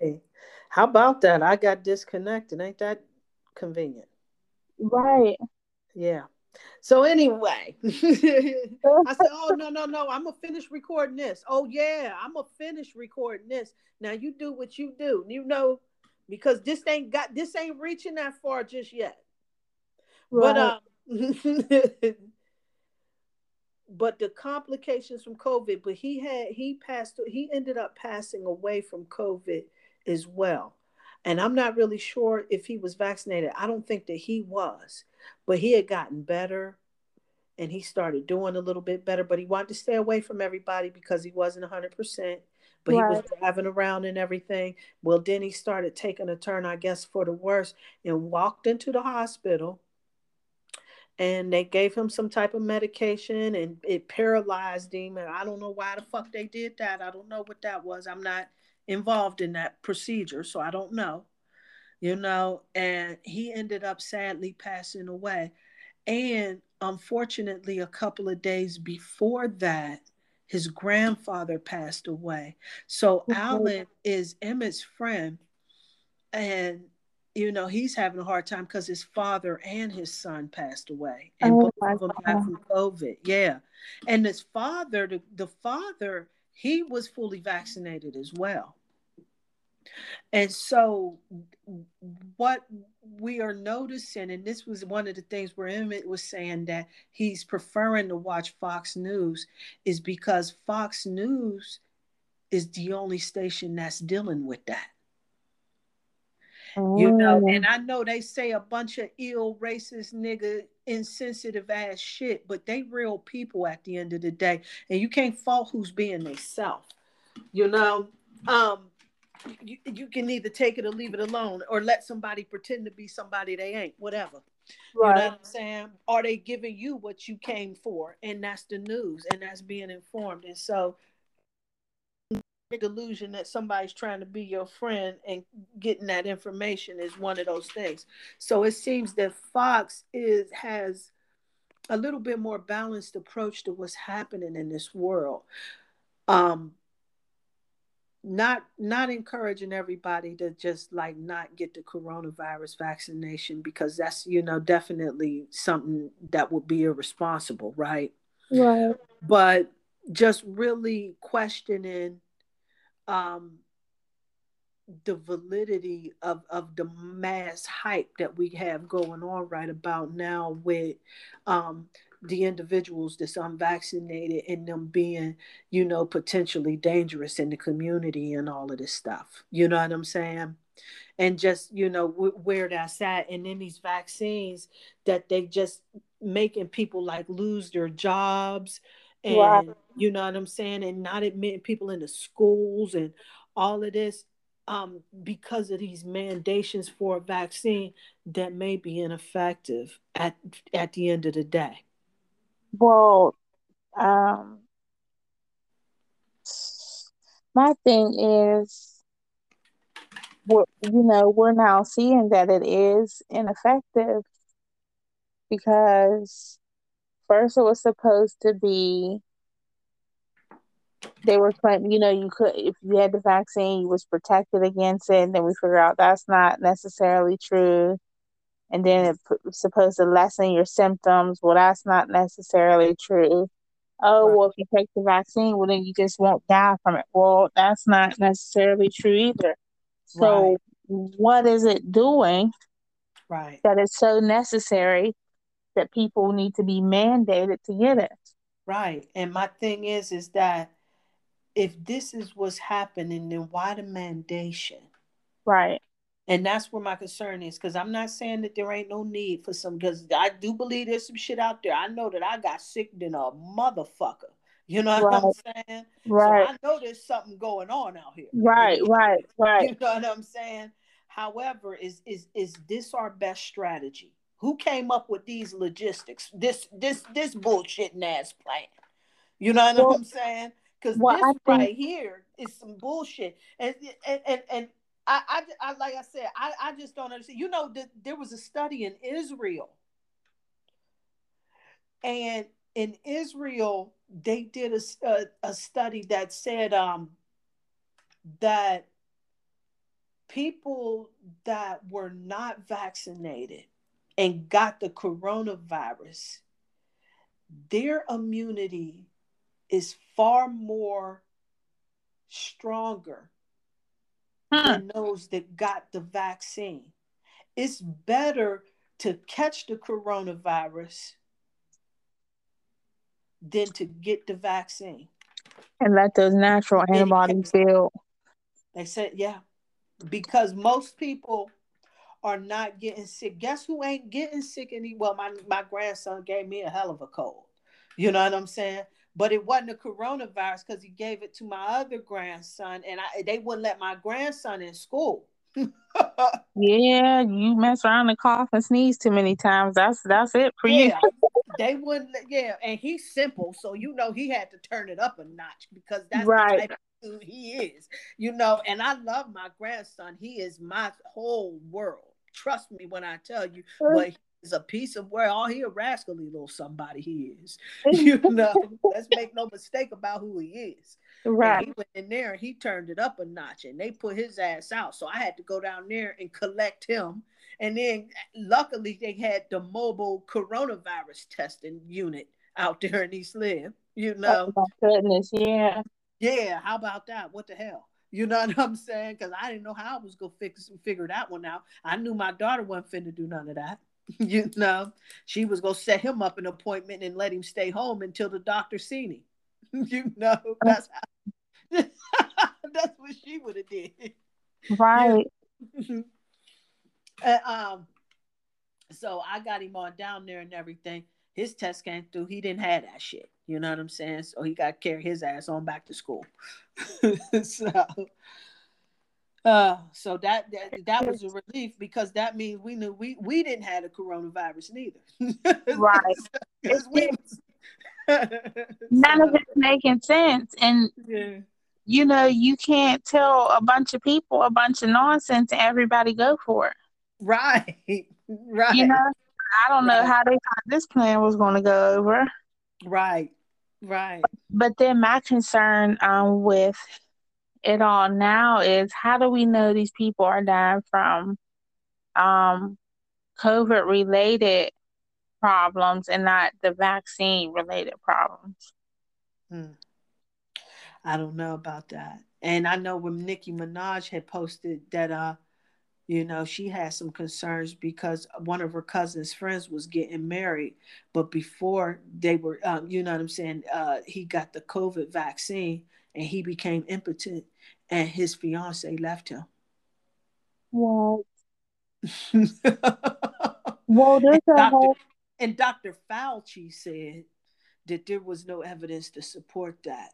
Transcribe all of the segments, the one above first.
Hey, how about that? I got disconnected. Ain't that convenient? Right. Yeah. So anyway, I said, "Oh no, no, no! I'm gonna finish recording this. Oh yeah, I'm gonna finish recording this. Now you do what you do. You know, because this ain't got this ain't reaching that far just yet. Right. But um, but the complications from COVID. But he had he passed. He ended up passing away from COVID as well. And I'm not really sure if he was vaccinated. I don't think that he was, but he had gotten better and he started doing a little bit better. But he wanted to stay away from everybody because he wasn't 100%, but right. he was driving around and everything. Well, then he started taking a turn, I guess, for the worse and walked into the hospital. And they gave him some type of medication and it paralyzed him. And I don't know why the fuck they did that. I don't know what that was. I'm not involved in that procedure, so I don't know, you know. And he ended up sadly passing away. And unfortunately, a couple of days before that, his grandfather passed away. So mm-hmm. Alan is Emmett's friend, and you know he's having a hard time because his father and his son passed away, and oh, both of them died from COVID. Yeah, and his father, the, the father he was fully vaccinated as well. And so, what we are noticing, and this was one of the things where Emmett was saying that he's preferring to watch Fox News, is because Fox News is the only station that's dealing with that. You know, oh. and I know they say a bunch of ill, racist, nigga, insensitive ass shit, but they real people at the end of the day, and you can't fault who's being they self. You know, um, you, you can either take it or leave it alone, or let somebody pretend to be somebody they ain't, whatever. Right. You know what I'm saying? Are they giving you what you came for? And that's the news, and that's being informed. And so the delusion that somebody's trying to be your friend and getting that information is one of those things. So it seems that Fox is has a little bit more balanced approach to what's happening in this world. Um not not encouraging everybody to just like not get the coronavirus vaccination because that's you know definitely something that would be irresponsible right? Right. But just really questioning um, the validity of, of the mass hype that we have going on right about now with um, the individuals that's unvaccinated and them being, you know, potentially dangerous in the community and all of this stuff. You know what I'm saying? And just, you know, w- where that's at. And then these vaccines that they just making people like lose their jobs and you know what I'm saying, and not admitting people into schools and all of this um, because of these mandations for a vaccine that may be ineffective at at the end of the day. Well, um, my thing is, we're, you know, we're now seeing that it is ineffective because first it was supposed to be they were claiming, you know, you could if you had the vaccine, you was protected against it. And then we figure out that's not necessarily true. And then it's supposed to lessen your symptoms. Well, that's not necessarily true. Oh, right. well, if you take the vaccine, well, then you just won't die from it. Well, that's not necessarily true either. So, right. what is it doing? Right. That is so necessary that people need to be mandated to get it. Right. And my thing is, is that if this is what's happening, then why the mandation? Right. And that's where my concern is because I'm not saying that there ain't no need for some, because I do believe there's some shit out there. I know that I got sick than a motherfucker. You know what right. I'm saying? Right. So I know there's something going on out here. Right, right, right. You know what I'm saying? However, is is is this our best strategy? Who came up with these logistics? This this this bullshit ass plan. You know what well, I'm saying? Because well, this think... right here is some bullshit. And and and, and I, I, I like I said, I, I just don't understand. You know, there was a study in Israel. And in Israel, they did a, a, a study that said um, that people that were not vaccinated and got the coronavirus, their immunity is far more stronger huh. than those that got the vaccine. It's better to catch the coronavirus than to get the vaccine. And let those natural antibodies build. They said, yeah, because most people are not getting sick. Guess who ain't getting sick any? Well, my my grandson gave me a hell of a cold. You know what I'm saying? But it wasn't a coronavirus because he gave it to my other grandson, and I they wouldn't let my grandson in school. yeah, you mess around and cough and sneeze too many times. That's that's it for yeah, you. they wouldn't. Yeah, and he's simple, so you know he had to turn it up a notch because that's right. the type of he is. You know, and I love my grandson. He is my whole world. Trust me when I tell you. But is a piece of where all he a rascally little somebody he is. You know, let's make no mistake about who he is. Right. And he went in there and he turned it up a notch and they put his ass out. So I had to go down there and collect him. And then luckily they had the mobile coronavirus testing unit out there in East Lynn, you oh know. Oh my goodness, yeah. Yeah, how about that? What the hell? You know what I'm saying? Because I didn't know how I was gonna fix figure that one out. I knew my daughter wasn't finna do none of that. you know, she was gonna set him up an appointment and let him stay home until the doctor seen him. you know, that's how, that's what she would have did. Right. and, um, so I got him on down there and everything. His test came through. He didn't have that shit. You know what I'm saying? So he got to carry his ass on back to school. so uh, so that, that that was a relief because that means we knew we we didn't have a coronavirus neither. right. we, none of it's making sense, and yeah. you know you can't tell a bunch of people a bunch of nonsense and everybody go for it. Right. Right. You know, I don't know right. how they thought this plan was going to go over. Right. Right. But then my concern um, with it all now is how do we know these people are dying from um, COVID related problems and not the vaccine related problems? Hmm. I don't know about that. And I know when Nicki Minaj had posted that, uh, you know, she had some concerns because one of her cousin's friends was getting married, but before they were, um, you know what I'm saying, uh, he got the COVID vaccine and he became impotent and his fiance left him. What? well, there's and a Dr. whole. And Dr. Fauci said that there was no evidence to support that.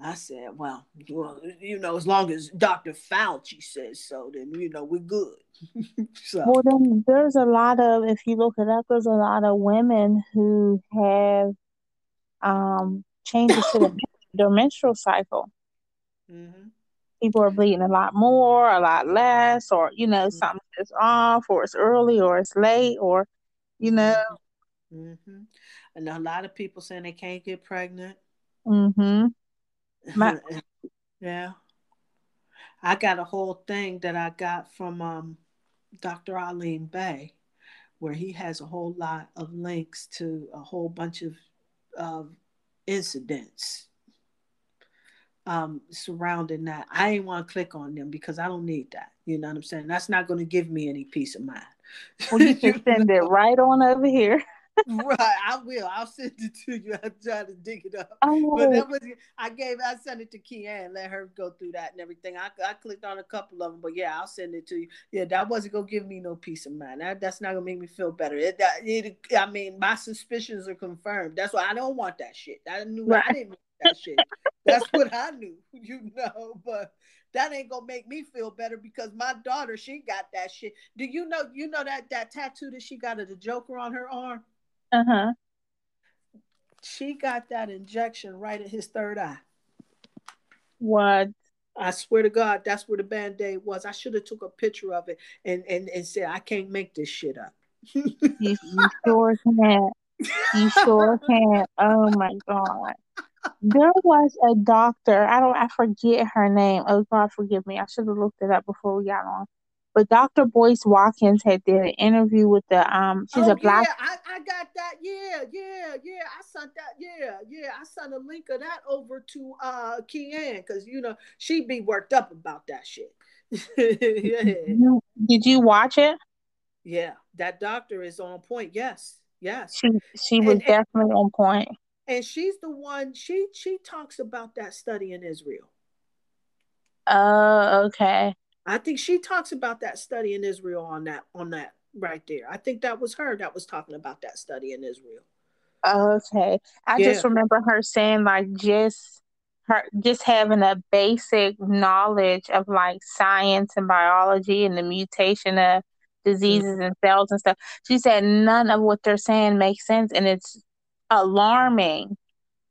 I said, well, well, you know, as long as Dr. Fauci says so, then you know we're good. so. Well, then there's a lot of, if you look it up, there's a lot of women who have um, changes to the, their menstrual cycle. Mm-hmm people are bleeding a lot more, a lot less, or you know, mm-hmm. something is off, or it's early, or it's late, or you know. Mm-hmm. And a lot of people saying they can't get pregnant. Mm-hmm. My- yeah. I got a whole thing that I got from um, Dr. Alim Bay, where he has a whole lot of links to a whole bunch of uh, incidents um, surrounding that. I ain't want to click on them because I don't need that. You know what I'm saying? That's not going to give me any peace of mind. Well, you can send it right on over here. right, I will. I'll send it to you. I'm trying to dig it up. Oh. But that was I gave I sent it to Kia and let her go through that and everything. I, I clicked on a couple of them, but yeah, I'll send it to you. Yeah, that wasn't gonna give me no peace of mind. That, that's not gonna make me feel better. It, that, it, I mean, my suspicions are confirmed. That's why I don't want that shit. I knew right. I didn't that shit. That's what I knew, you know. But that ain't gonna make me feel better because my daughter, she got that shit. Do you know? You know that that tattoo that she got of the Joker on her arm. Uh huh. She got that injection right at his third eye. What? I swear to God, that's where the band aid was. I should have took a picture of it and and and said I can't make this shit up. you, you sure can't. You sure can't. Oh my god. There was a doctor. I don't. I forget her name. Oh God, forgive me. I should have looked it up before we got on. But Dr. Boyce Watkins had did an interview with the um. She's oh, a black. Yeah, I, I got that. Yeah, yeah, yeah. I sent that. Yeah, yeah. I sent a link of that over to uh Kian because you know she'd be worked up about that shit. yeah. Did you watch it? Yeah, that doctor is on point. Yes, yes. She she was and, definitely and, on point. And she's the one. She she talks about that study in Israel. Oh, okay. I think she talks about that study in Israel on that on that right there. I think that was her that was talking about that study in Israel. Okay. I yeah. just remember her saying like just her just having a basic knowledge of like science and biology and the mutation of diseases mm-hmm. and cells and stuff. She said none of what they're saying makes sense and it's alarming.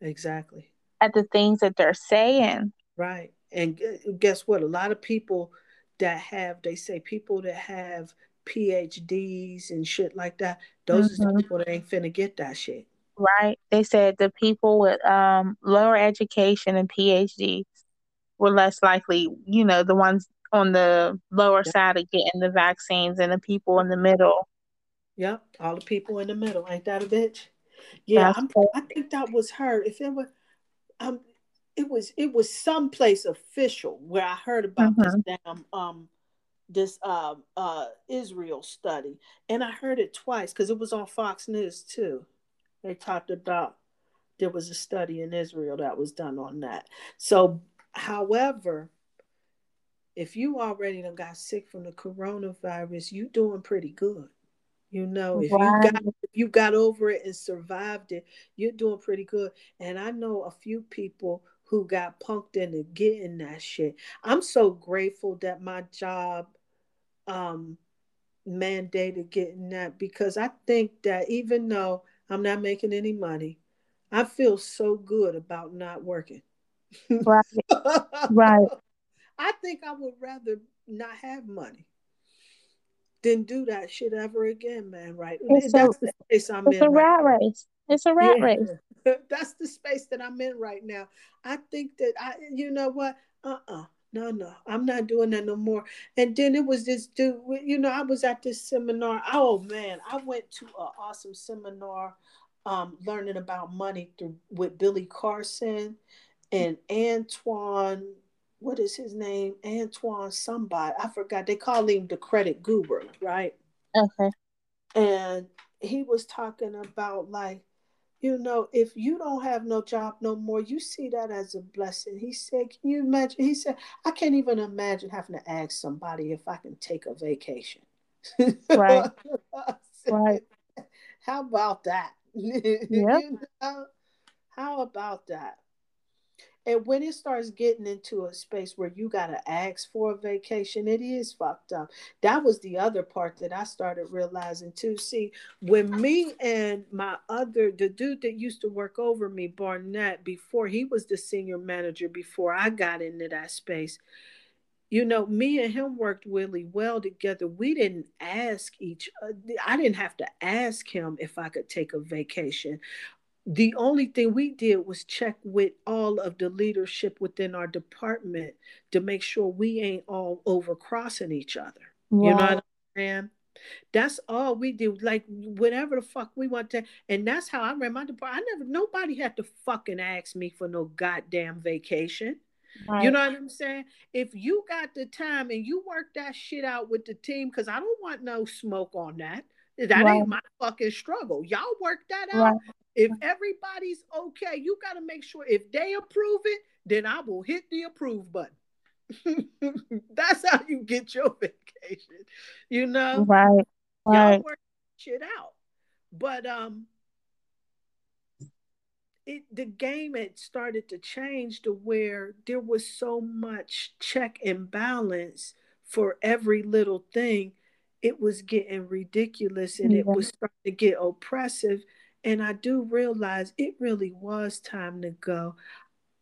Exactly. At the things that they're saying. Right. And guess what? A lot of people that have, they say people that have PhDs and shit like that, those mm-hmm. are the people that ain't finna get that shit. Right. They said the people with um, lower education and PhDs were less likely, you know, the ones on the lower yep. side of getting the vaccines and the people in the middle. Yep, all the people in the middle. Ain't that a bitch? Yeah, i think that was her. If it was, um, it was it was someplace official where I heard about mm-hmm. this damn um this uh, uh Israel study, and I heard it twice because it was on Fox News too. They talked about there was a study in Israel that was done on that. So, however, if you already done got sick from the coronavirus, you doing pretty good. You know, if wow. you got you got over it and survived it, you're doing pretty good. And I know a few people who got punked into getting that shit. I'm so grateful that my job um mandated getting that because I think that even though I'm not making any money, I feel so good about not working. Right. right. I think I would rather not have money than do that shit ever again, man. Right? It's That's a, the space I'm it's in. It's a rat right race. It's a rat yeah. race. That's the space that I'm in right now. I think that I, you know what? Uh uh-uh. uh no, no, I'm not doing that no more. And then it was this dude, you know, I was at this seminar. Oh man, I went to an awesome seminar um, learning about money through with Billy Carson and Antoine what is his name? Antoine somebody. I forgot. They call him the credit guru, right? Okay. And he was talking about like, you know, if you don't have no job no more, you see that as a blessing. He said, Can you imagine? He said, I can't even imagine having to ask somebody if I can take a vacation. Right. right. How about that? Yeah. you know? How about that? And when it starts getting into a space where you got to ask for a vacation, it is fucked up. That was the other part that I started realizing too. See, when me and my other, the dude that used to work over me, Barnett, before he was the senior manager, before I got into that space, you know, me and him worked really well together. We didn't ask each, uh, I didn't have to ask him if I could take a vacation the only thing we did was check with all of the leadership within our department to make sure we ain't all over crossing each other. Wow. You know what I'm saying? That's all we do. Like whatever the fuck we want to, and that's how I ran my department. I never nobody had to fucking ask me for no goddamn vacation. Right. You know what I'm saying? If you got the time and you work that shit out with the team, because I don't want no smoke on that. That right. ain't my fucking struggle. Y'all work that out. Right. If everybody's okay, you got to make sure if they approve it, then I will hit the approve button. That's how you get your vacation, you know. Right. Right. Y'all work shit out, but um, it the game had started to change to where there was so much check and balance for every little thing. It was getting ridiculous, and yeah. it was starting to get oppressive and I do realize it really was time to go.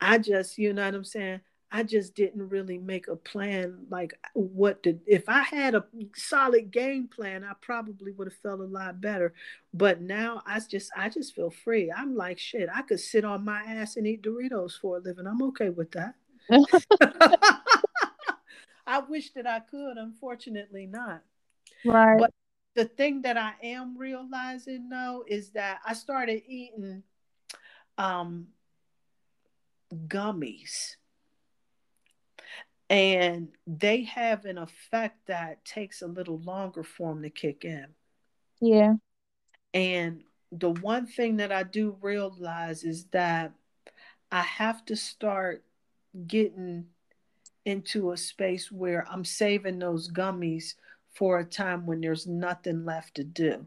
I just, you know what I'm saying? I just didn't really make a plan like what to if I had a solid game plan, I probably would have felt a lot better. But now I just I just feel free. I'm like shit, I could sit on my ass and eat Doritos for a living. I'm okay with that. I wish that I could, unfortunately not. Right. But the thing that I am realizing though is that I started eating um gummies and they have an effect that takes a little longer for them to kick in. Yeah. And the one thing that I do realize is that I have to start getting into a space where I'm saving those gummies for a time when there's nothing left to do.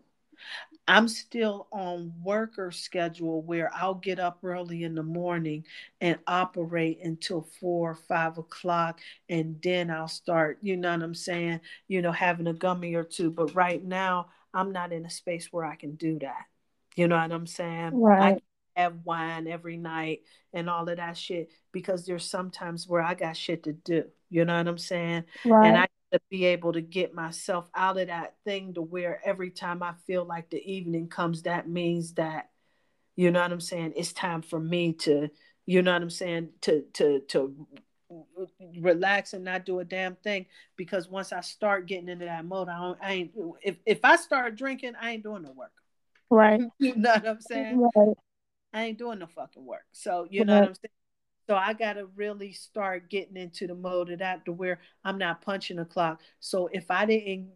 I'm still on worker schedule where I'll get up early in the morning and operate until four or five o'clock, and then I'll start, you know what I'm saying, you know, having a gummy or two. But right now, I'm not in a space where I can do that. You know what I'm saying? Right. I have wine every night and all of that shit because there's sometimes where I got shit to do. You know what I'm saying? Right. And I to be able to get myself out of that thing to where every time I feel like the evening comes, that means that, you know what I'm saying, it's time for me to, you know what I'm saying, to to to relax and not do a damn thing. Because once I start getting into that mode, I, don't, I ain't if if I start drinking, I ain't doing no work. Right. you know what I'm saying? Right. I ain't doing no fucking work. So you know what I'm saying? So I got to really start getting into the mode of that to where I'm not punching the clock. So if I didn't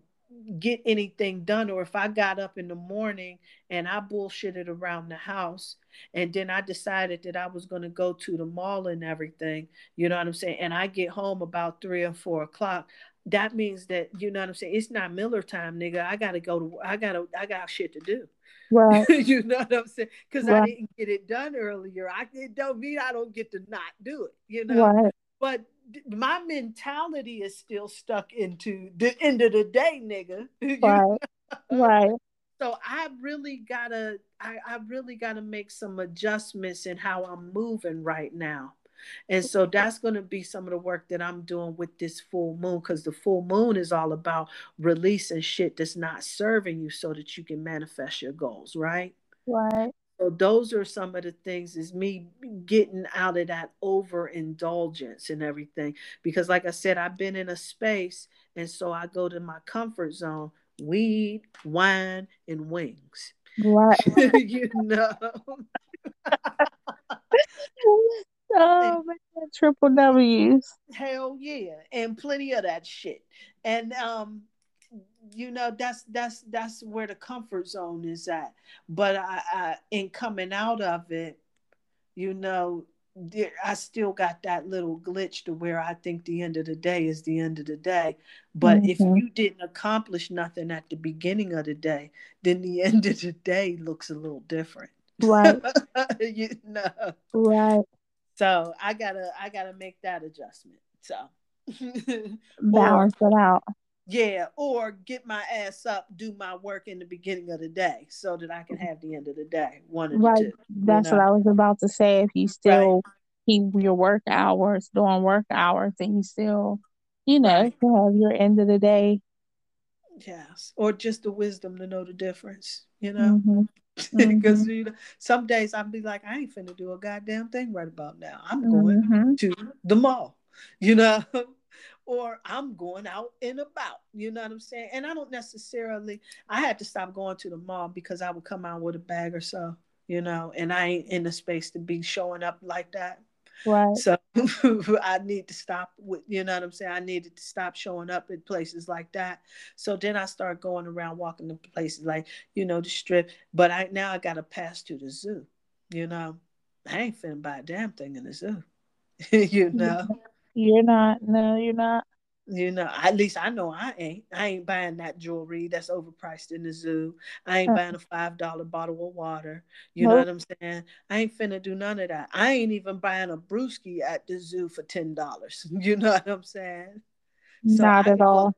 get anything done, or if I got up in the morning and I bullshitted around the house, and then I decided that I was going to go to the mall and everything, you know what I'm saying? And I get home about three or four o'clock. That means that you know what I'm saying. It's not Miller time, nigga. I gotta go to. I gotta. I got shit to do. Right. you know what I'm saying? Because right. I didn't get it done earlier. I it don't mean I don't get to not do it, you know. Right. But my mentality is still stuck into the end of the day, nigga. Right. right. So I really gotta I, I really gotta make some adjustments in how I'm moving right now. And so that's going to be some of the work that I'm doing with this full moon because the full moon is all about releasing shit that's not serving you so that you can manifest your goals, right? Right. So those are some of the things is me getting out of that overindulgence and everything. Because like I said, I've been in a space and so I go to my comfort zone, weed, wine, and wings. Right. you know. Oh man, triple W's. Hell yeah, and plenty of that shit. And um, you know that's that's that's where the comfort zone is at. But I, I in coming out of it, you know, there, I still got that little glitch to where I think the end of the day is the end of the day. But mm-hmm. if you didn't accomplish nothing at the beginning of the day, then the end of the day looks a little different. Right. you know. Right. So I gotta I gotta make that adjustment. So balance or, it out. Yeah, or get my ass up, do my work in the beginning of the day so that I can have the end of the day. One of right. the two. That's know? what I was about to say. If you still right. keep your work hours, doing work hours, and you still, you know, right. have your end of the day. Yes. Or just the wisdom to know the difference, you know? Mm-hmm because mm-hmm. you know, some days I'll be like, I ain't finna do a goddamn thing right about now. I'm going mm-hmm. to the mall, you know, or I'm going out and about. You know what I'm saying? And I don't necessarily. I had to stop going to the mall because I would come out with a bag or so, you know, and I ain't in the space to be showing up like that. Right. So I need to stop with, you know what I'm saying? I needed to stop showing up at places like that. So then I start going around walking to places like, you know, the strip. But I now I gotta pass to the zoo. You know, I ain't finna buy a damn thing in the zoo. you know. You're not, no, you're not. You know, at least I know I ain't. I ain't buying that jewelry that's overpriced in the zoo. I ain't uh-huh. buying a five dollar bottle of water. You nope. know what I'm saying? I ain't finna do none of that. I ain't even buying a brewski at the zoo for ten dollars. You know what I'm saying? So Not I at all. Go,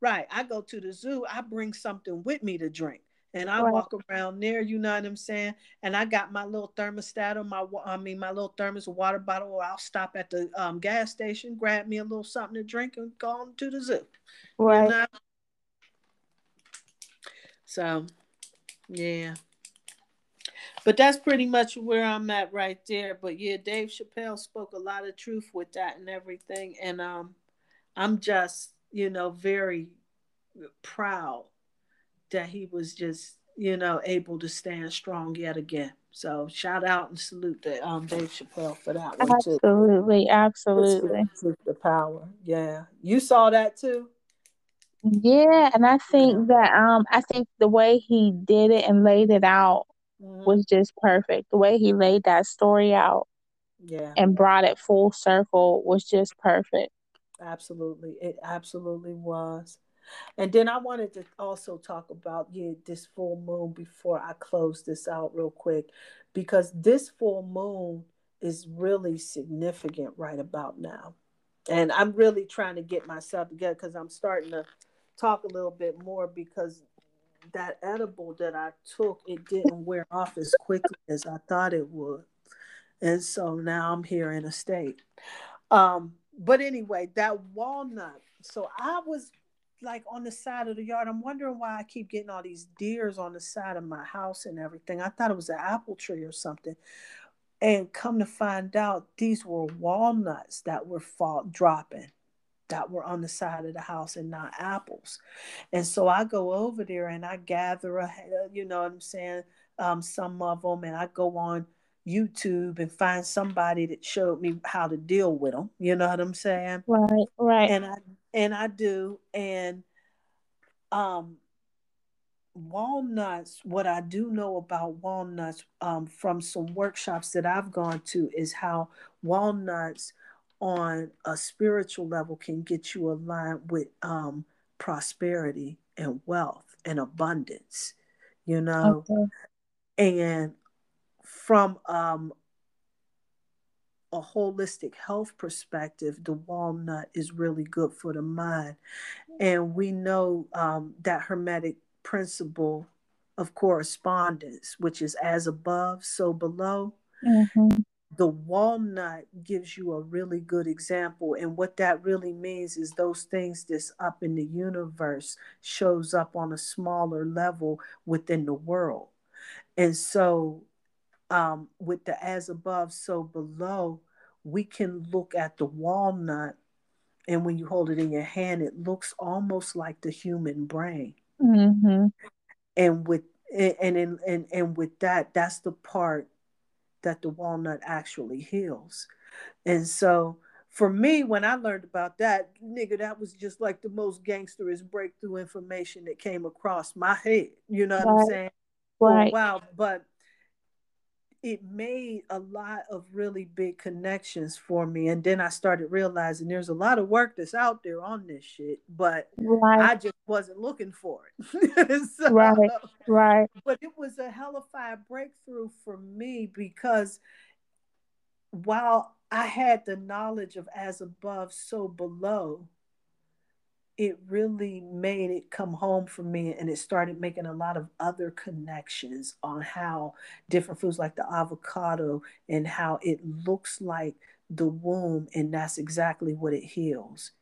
right. I go to the zoo. I bring something with me to drink. And I right. walk around there, you know what I'm saying? And I got my little thermostat on there, you know what I'm saying? And I got my little thermostat on my, I mean, my little thermos water bottle. Or I'll stop at the um, gas station, grab me a little something to drink, and go on to the zoo. Right. You know? So, yeah. But that's pretty much where I'm at right there. But yeah, Dave Chappelle spoke a lot of truth with that and everything. And um, I'm just, you know, very proud that he was just, you know, able to stand strong yet again. So shout out and salute to um, Dave Chappelle for that one too. Absolutely, absolutely. The power. Yeah. You saw that too? Yeah, and I think that um I think the way he did it and laid it out mm-hmm. was just perfect. The way he laid that story out yeah and brought it full circle was just perfect. Absolutely. It absolutely was. And then I wanted to also talk about yeah, this full moon before I close this out real quick because this full moon is really significant right about now. And I'm really trying to get myself together because I'm starting to talk a little bit more because that edible that I took, it didn't wear off as quickly as I thought it would. And so now I'm here in a state. Um, but anyway, that walnut. So I was like on the side of the yard. I'm wondering why I keep getting all these deers on the side of my house and everything. I thought it was an apple tree or something. And come to find out, these were walnuts that were fall dropping that were on the side of the house and not apples. And so I go over there and I gather, a, you know what I'm saying, um, some of them, and I go on YouTube and find somebody that showed me how to deal with them. You know what I'm saying? Right, right. And I and I do, and um, walnuts. What I do know about walnuts um, from some workshops that I've gone to is how walnuts on a spiritual level can get you aligned with um, prosperity and wealth and abundance, you know. Okay. And from um, a holistic health perspective, the walnut is really good for the mind. And we know um, that Hermetic principle of correspondence, which is as above, so below. Mm-hmm the walnut gives you a really good example and what that really means is those things that's up in the universe shows up on a smaller level within the world and so um, with the as above so below we can look at the walnut and when you hold it in your hand it looks almost like the human brain mm-hmm. and with and, and and and with that that's the part that the walnut actually heals. And so for me, when I learned about that, nigga, that was just like the most gangsterous breakthrough information that came across my head. You know what right. I'm saying? Right. Wow. But it made a lot of really big connections for me. And then I started realizing there's a lot of work that's out there on this shit, but right. I just wasn't looking for it. so, right, right. But it was a hellified breakthrough for me because while I had the knowledge of as above, so below, it really made it come home for me and it started making a lot of other connections on how different foods like the avocado and how it looks like the womb and that's exactly what it heals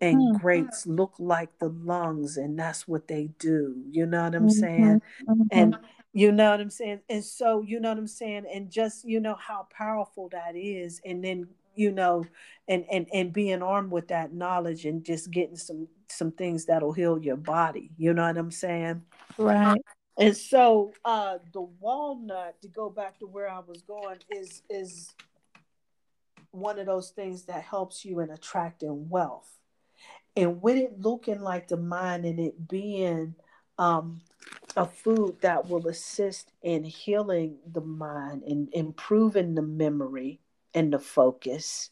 and mm-hmm. grapes look like the lungs and that's what they do you know what i'm saying mm-hmm. and you know what i'm saying and so you know what i'm saying and just you know how powerful that is and then you know and and and being armed with that knowledge and just getting some some things that'll heal your body you know what i'm saying right and so uh the walnut to go back to where i was going is is one of those things that helps you in attracting wealth and with it looking like the mind and it being um a food that will assist in healing the mind and improving the memory and the focus.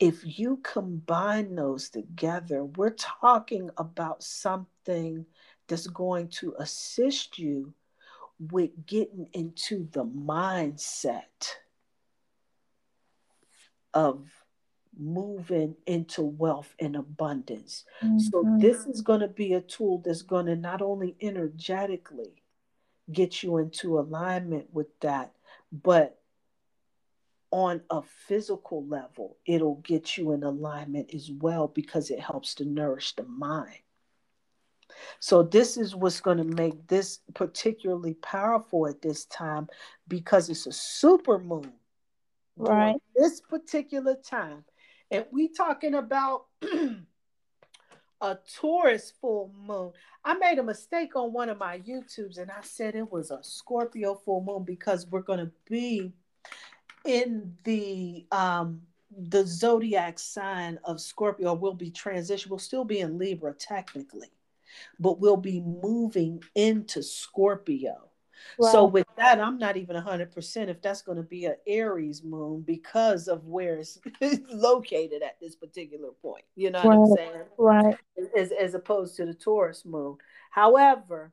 If you combine those together, we're talking about something that's going to assist you with getting into the mindset of moving into wealth and abundance. Mm-hmm. So, this is going to be a tool that's going to not only energetically get you into alignment with that, but on a physical level, it'll get you in alignment as well because it helps to nourish the mind. So, this is what's going to make this particularly powerful at this time because it's a super moon. Right. This particular time. And we talking about a Taurus full moon. I made a mistake on one of my YouTubes and I said it was a Scorpio full moon because we're going to be in the um the zodiac sign of Scorpio will be transition. We'll still be in Libra technically, but we'll be moving into Scorpio. So with that, I'm not even 100% if that's going to be an Aries moon because of where it's located at this particular point. You know what right. I'm saying? Right. As, as opposed to the Taurus moon. However,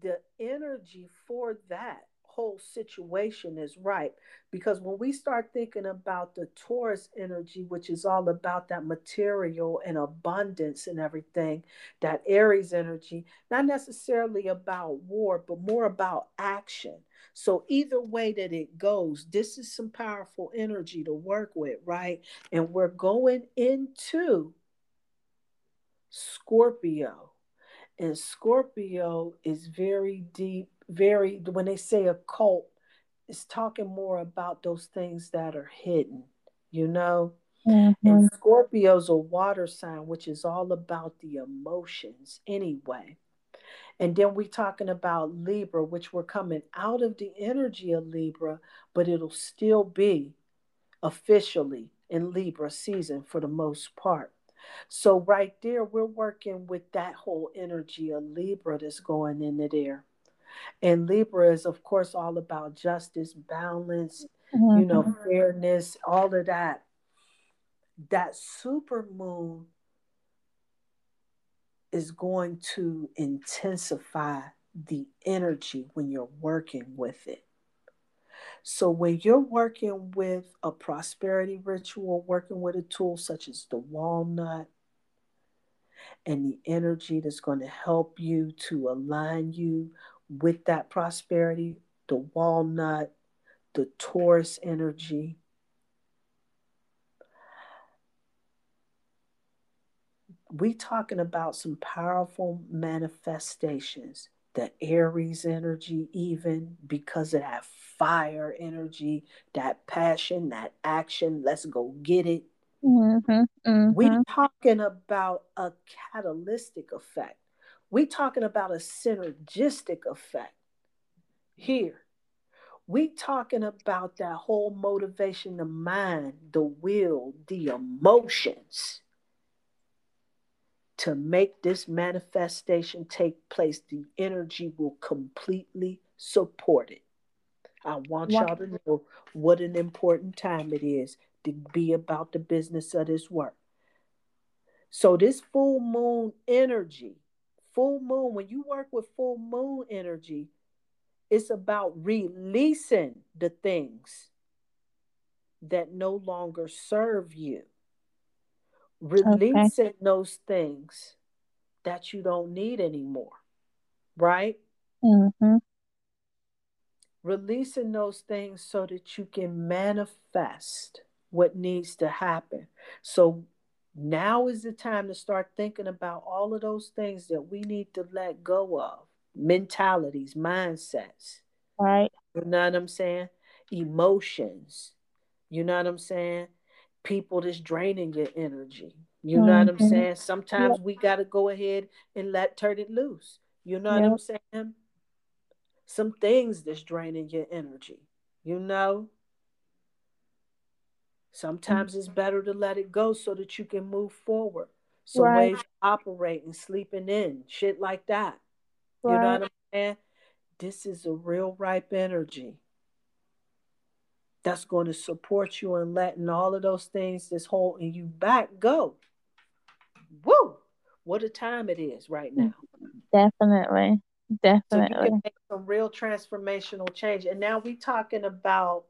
the energy for that whole situation is right. Because when we start thinking about the Taurus energy, which is all about that material and abundance and everything, that Aries energy, not necessarily about war, but more about action. So, either way that it goes, this is some powerful energy to work with, right? And we're going into Scorpio. And Scorpio is very deep very when they say occult it's talking more about those things that are hidden you know? Mm-hmm. and scorpio's a water sign which is all about the emotions anyway. And then we're talking about libra which we're coming out of the energy of libra but it'll still be officially in libra season for the most part. So right there we're working with that whole energy of libra that's going into there and Libra is, of course, all about justice, balance, mm-hmm. you know, mm-hmm. fairness, all of that. That super moon is going to intensify the energy when you're working with it. So, when you're working with a prosperity ritual, working with a tool such as the walnut, and the energy that's going to help you to align you with that prosperity, the walnut, the Taurus energy. We talking about some powerful manifestations. The Aries energy, even because of that fire energy, that passion, that action. Let's go get it. Mm-hmm, mm-hmm. We're talking about a catalytic effect we talking about a synergistic effect here. We talking about that whole motivation, the mind, the will, the emotions to make this manifestation take place. The energy will completely support it. I want y'all to know what an important time it is to be about the business of this work. So, this full moon energy full moon, when you work with full moon energy, it's about releasing the things that no longer serve you. Releasing okay. those things that you don't need anymore. Right? Mm-hmm. Releasing those things so that you can manifest what needs to happen. So now is the time to start thinking about all of those things that we need to let go of mentalities, mindsets. Right. You know what I'm saying? Emotions. You know what I'm saying? People that's draining your energy. You know mm-hmm. what I'm mm-hmm. saying? Sometimes yep. we got to go ahead and let turn it loose. You know yep. what I'm saying? Some things that's draining your energy. You know? Sometimes it's better to let it go so that you can move forward. Some right. ways operating, sleeping in, shit like that. Right. You know what I'm saying? This is a real ripe energy that's going to support you in letting all of those things that's holding you back go. Woo! What a time it is right now. Definitely. Definitely. So you can make some real transformational change. And now we're talking about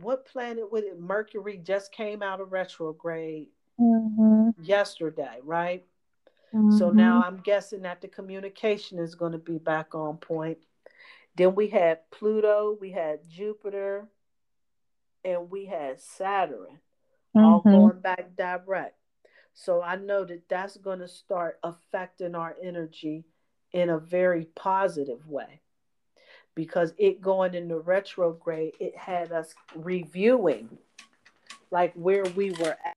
what planet would it? Mercury just came out of retrograde Mm-hmm. yesterday, right? Mm-hmm. So now I'm guessing that the communication is going to be back on point. Then we had Pluto, we had Jupiter, and we had Saturn, all Mhm. going back direct. So I know that that's going to start affecting our energy in a very positive way because it going into retrograde, it had us reviewing like where we were at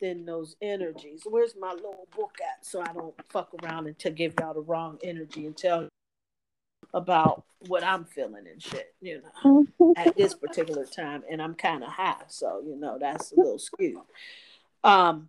in those energies. Where's my little book at so I don't fuck around and to give y'all the wrong energy and tell you about what I'm feeling and shit, you know at this particular time, and I'm kind of high, so you know that's a little skewed. Um,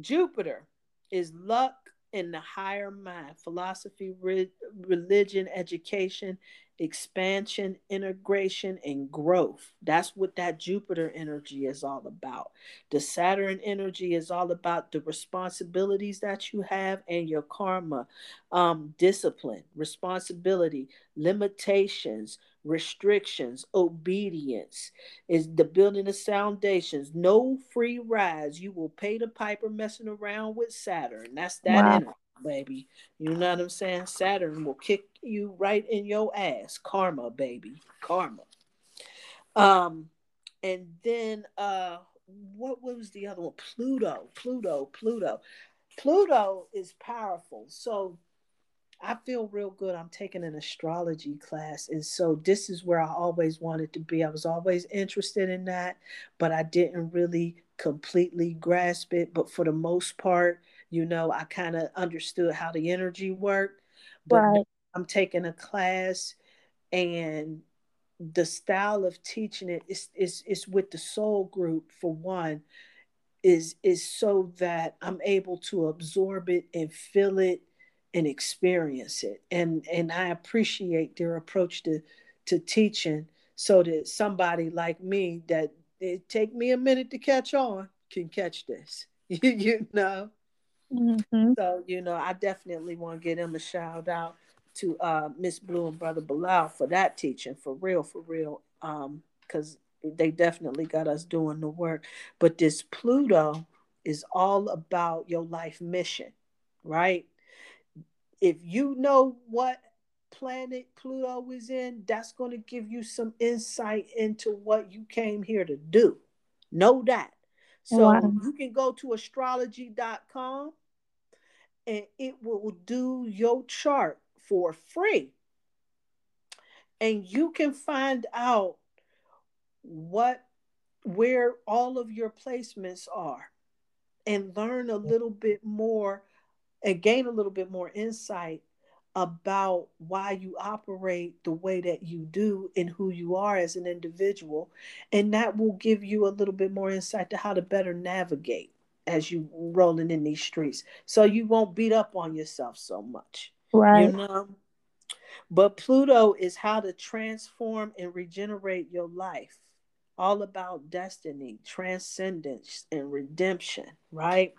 Jupiter is luck in the higher mind, philosophy, re- religion, education, expansion, integration, and growth. That's what that Jupiter energy is all about. The Saturn energy is all about the responsibilities that you have and your karma, um, discipline, responsibility, limitations, restrictions, obedience is the building of foundations. No free rides. You will pay the piper messing around with Saturn. That's that Wow. energy, baby. You know what I'm saying? Saturn will kick you right in your ass. Karma, baby. Karma. Um, and then uh what was the other one? Pluto, Pluto, Pluto. Pluto is powerful. So I feel real good. I'm taking an astrology class. And so this is where I always wanted to be. I was always interested in that, but I didn't really completely grasp it. But for the most part, you know, I kind of understood how the energy worked. But Right. I'm taking a class and the style of teaching it is is is with the soul group for one is is so that I'm able to absorb it and feel it and experience it. And and I appreciate their approach to to teaching so that somebody like me that it take me a minute to catch on can catch this. you know. Mm-hmm. So, you know, I definitely want to give them a shout out to uh Miss Blue and Brother Bilal for that teaching, for real, for real. Um, because they definitely got us doing the work. But this Pluto is all about your life mission, right? If you know what planet Pluto is in, that's going to give you some insight into what you came here to do. Know that. So Wow. you can go to astrology.com and it will do your chart for free. And you can find out what where all of your placements are and learn a little bit more and gain a little bit more insight about why you operate the way that you do and who you are as an individual and that will give you a little bit more insight to how to better navigate as you rolling in these streets. So you won't beat up on yourself so much Right. you know? But pluto is how to transform and regenerate your life all about destiny transcendence and redemption right?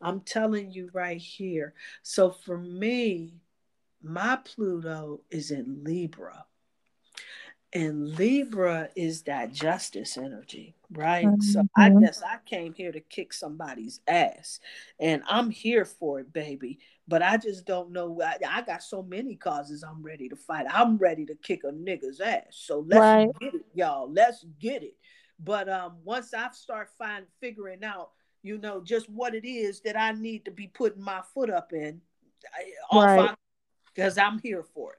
I'm telling you right here. So for me my pluto is in libra and libra is that justice energy right so i Mhm. guess i came here to kick somebody's ass and i'm here for it baby but i just don't know i, I got so many causes i'm ready to fight i'm ready to kick a nigga's ass so let's Right. get it y'all let's get it but um once i start find figuring out you know just what it is that i need to be putting my foot up in I- off Right. Because i'm here for it.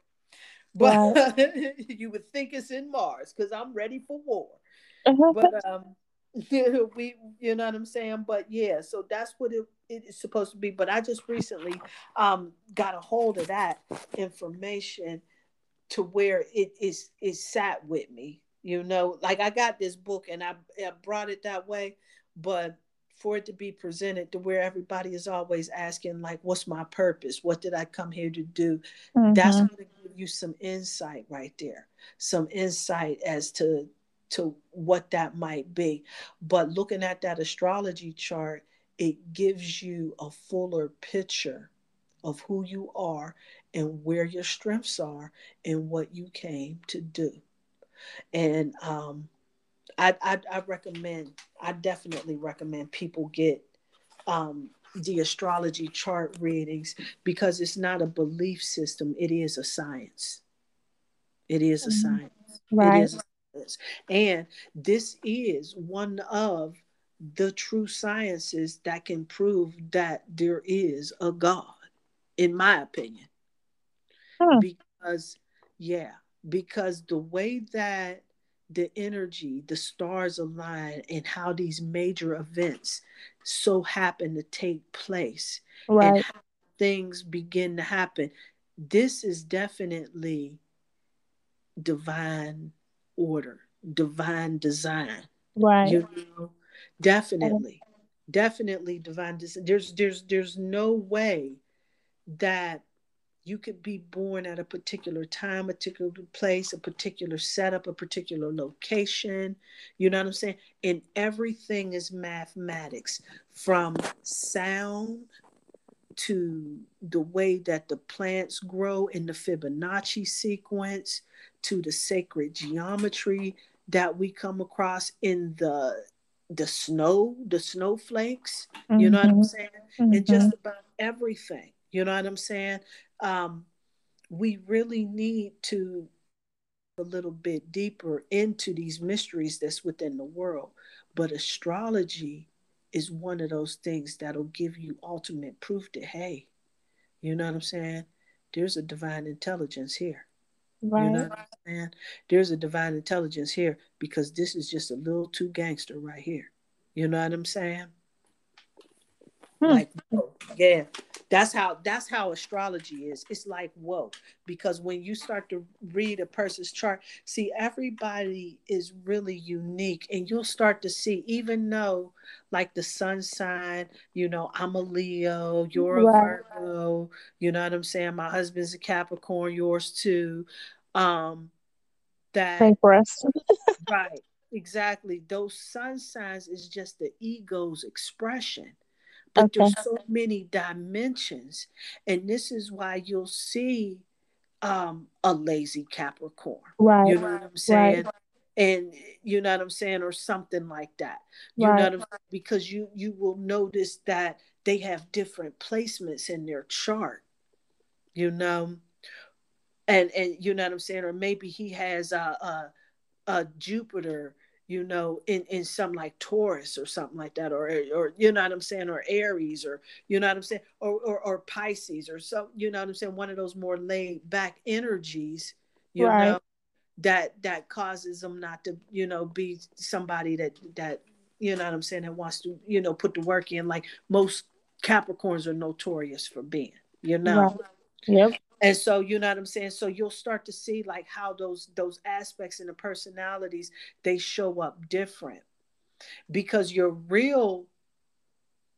But you would think it's in mars because i'm ready for war. But um we you know what i'm saying? But yeah so that's what it, it is supposed to be. But i just recently um got a hold of that information to where it is is sat with me you know? Like i got this book and I, I brought it that way but for it to be presented to where everybody is always asking like what's my purpose? What did i come here to do? That's Mhm. going to give you some insight right there some insight as to to what that might be. But looking at that astrology chart it gives you a fuller picture of who you are and where your strengths are and what you came to do. And um I, I, I recommend, I definitely recommend people get um, the astrology chart readings because it's not a belief system, it is a science. It is a mm-hmm. science. Right. It is a science. And this is one of the true sciences that can prove that there is a God, in my opinion. Huh. Because, yeah, because the way that the energy, the stars align, and how these major events so happen to take place, right. and things begin to happen. This is definitely divine order, divine design. Right. You know, definitely, definitely divine design. There's there's there's no way that you could be born at a particular time, a particular place, a particular setup, a particular location. You know what I'm saying? And everything is mathematics from sound to the way that the plants grow in the Fibonacci sequence to the sacred geometry that we come across in the the snow, the snowflakes, mm-hmm. you know what I'm mm-hmm. saying? Mm-hmm. And just about everything. You know what I'm saying? Um, we really need to a little bit deeper into these mysteries that's within the world. But astrology is one of those things that'll give you ultimate proof that, hey, you know what I'm saying? There's a divine intelligence here. Right. You know what I'm saying? There's a divine intelligence here because this is just a little too gangster right here. You know what I'm saying? Hmm. Like, yeah, that's how that's how astrology is. It's like whoa, because when you start to read a person's chart, see everybody is really unique, and you'll start to see even though like the sun sign, you know, I'm a Leo, you're a right. Virgo, you know what I'm saying. My husband's a Capricorn, yours too. Um, that Thank for us. right, exactly. Those sun signs is just the ego's expression but okay. there's so many dimensions and this is why you'll see um a lazy capricorn right you know what i'm saying right. and you know what i'm saying or something like that you right. know what i'm saying? because you you will notice that they have different placements in their chart you know and and you know what i'm saying or maybe he has a a, a jupiter you know, in, in some like Taurus or something like that, or, or, you know what I'm saying, or Aries, or, you know what I'm saying, or, or, or Pisces, or so, you know what I'm saying, one of those more laid back energies, you right. know, that, that causes them not to, you know, be somebody that, that, you know what I'm saying, that wants to, you know, put the work in like most Capricorns are notorious for being, you know. Right. Yep and so you know what i'm saying? So you'll start to see like how those those aspects in the personalities they show up different. Because your real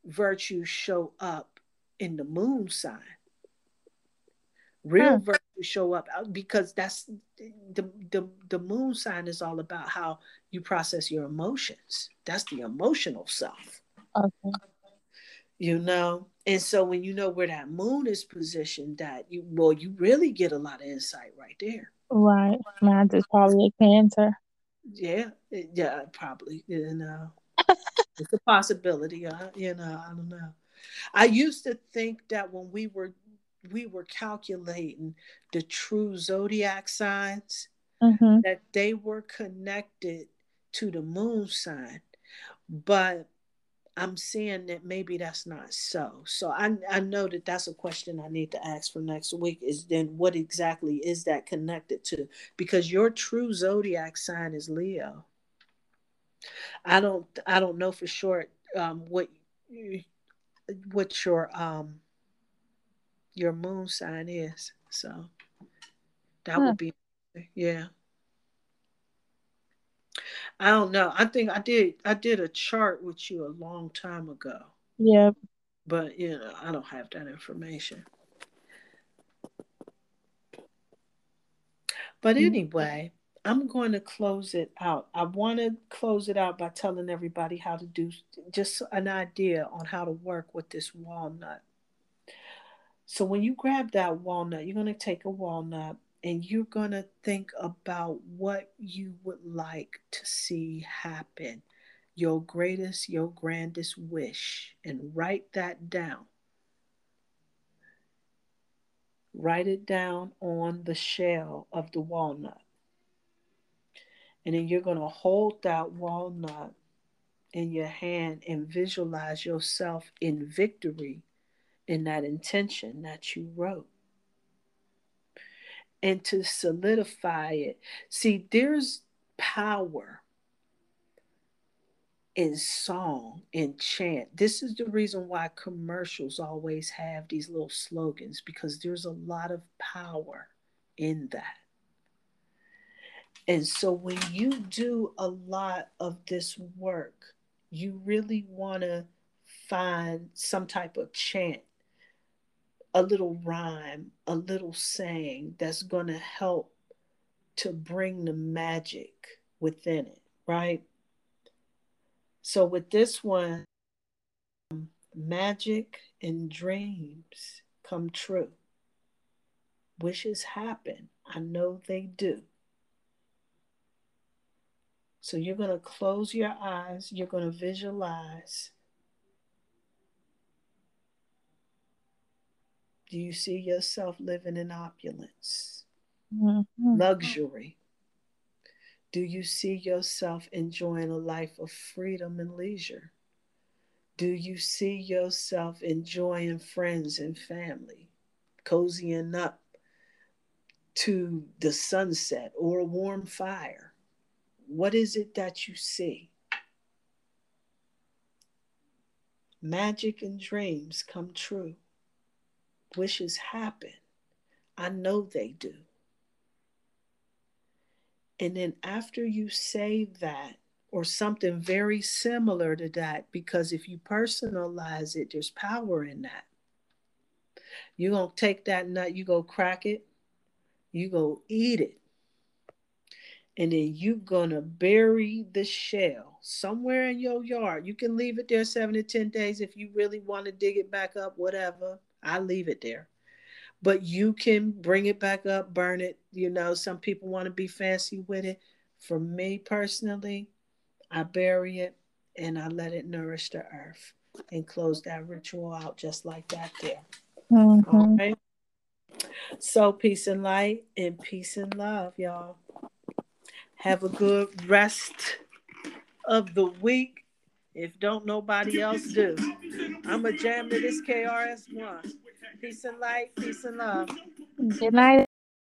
virtues show up in the moon sign. Real huh. virtues show up because that's the, the the moon sign is all about how you process your emotions. That's the emotional self. Okay. You know and so when you know where that moon is positioned that you well you really get a lot of insight right there. Right mine is probably a cancer. Yeah yeah probably you know. It's a possibility uh, you know i don't know. I used to think that when we were we were calculating the true zodiac signs mm-hmm. that they were connected to the moon sign. But I'm seeing that maybe that's not so. So I I know that that's a question I need to ask for next week. Is then what exactly is that connected to? Because your true zodiac sign is Leo. I don't I don't know for sure um, what what your um your moon sign is. So that huh. would be yeah. I don't know. I think I did I did a chart with you a long time ago. Yeah. But you know, I don't have that information. But mm. anyway, I'm going to close it out. I want to close it out by telling everybody how to do just an idea on how to work with this walnut. So when you grab that walnut, you're going to take a walnut and you're going to think about what you would like to see happen your greatest, your grandest wish, and write that down. Write it down on the shell of the walnut. And then you're going to hold that walnut in your hand and visualize yourself in victory in that intention that you wrote. And to solidify it, see, there's power in song and chant. This is the reason why commercials always have these little slogans because there's a lot of power in that. And so when you do a lot of this work, you really want to find some type of chant, a little rhyme, a little saying that's going to help to bring the magic within it, right? So with this one, magic and dreams come true. Wishes happen. I know they do. So you're going to close your eyes, you're going to visualize. Do you see yourself living in opulence, mm-hmm. luxury? Do you see yourself enjoying a life of freedom and leisure? Do you see yourself enjoying friends and family, cozying up to the sunset or a warm fire? What is it that you see? Magic and dreams come true. Wishes happen. I know they do. And then after you say that, or something very similar to that, because if you personalize it, there's power in that. You're going to take that nut, you go crack it, you go eat it. And then you're going to bury the shell somewhere in your yard. You can leave it there seven to 10 days if you really want to dig it back up, whatever. I leave it there but you can bring it back up, burn it. You know, some people want to be fancy with it. For me personally, I bury it and I let it nourish the earth and close that ritual out just like that there. Mm-hmm. All right. So peace and light and peace and love, y'all. Have a good rest of the week. If don't nobody else do, I'm a jam to this KRS one. Peace and light, peace and love. Good night.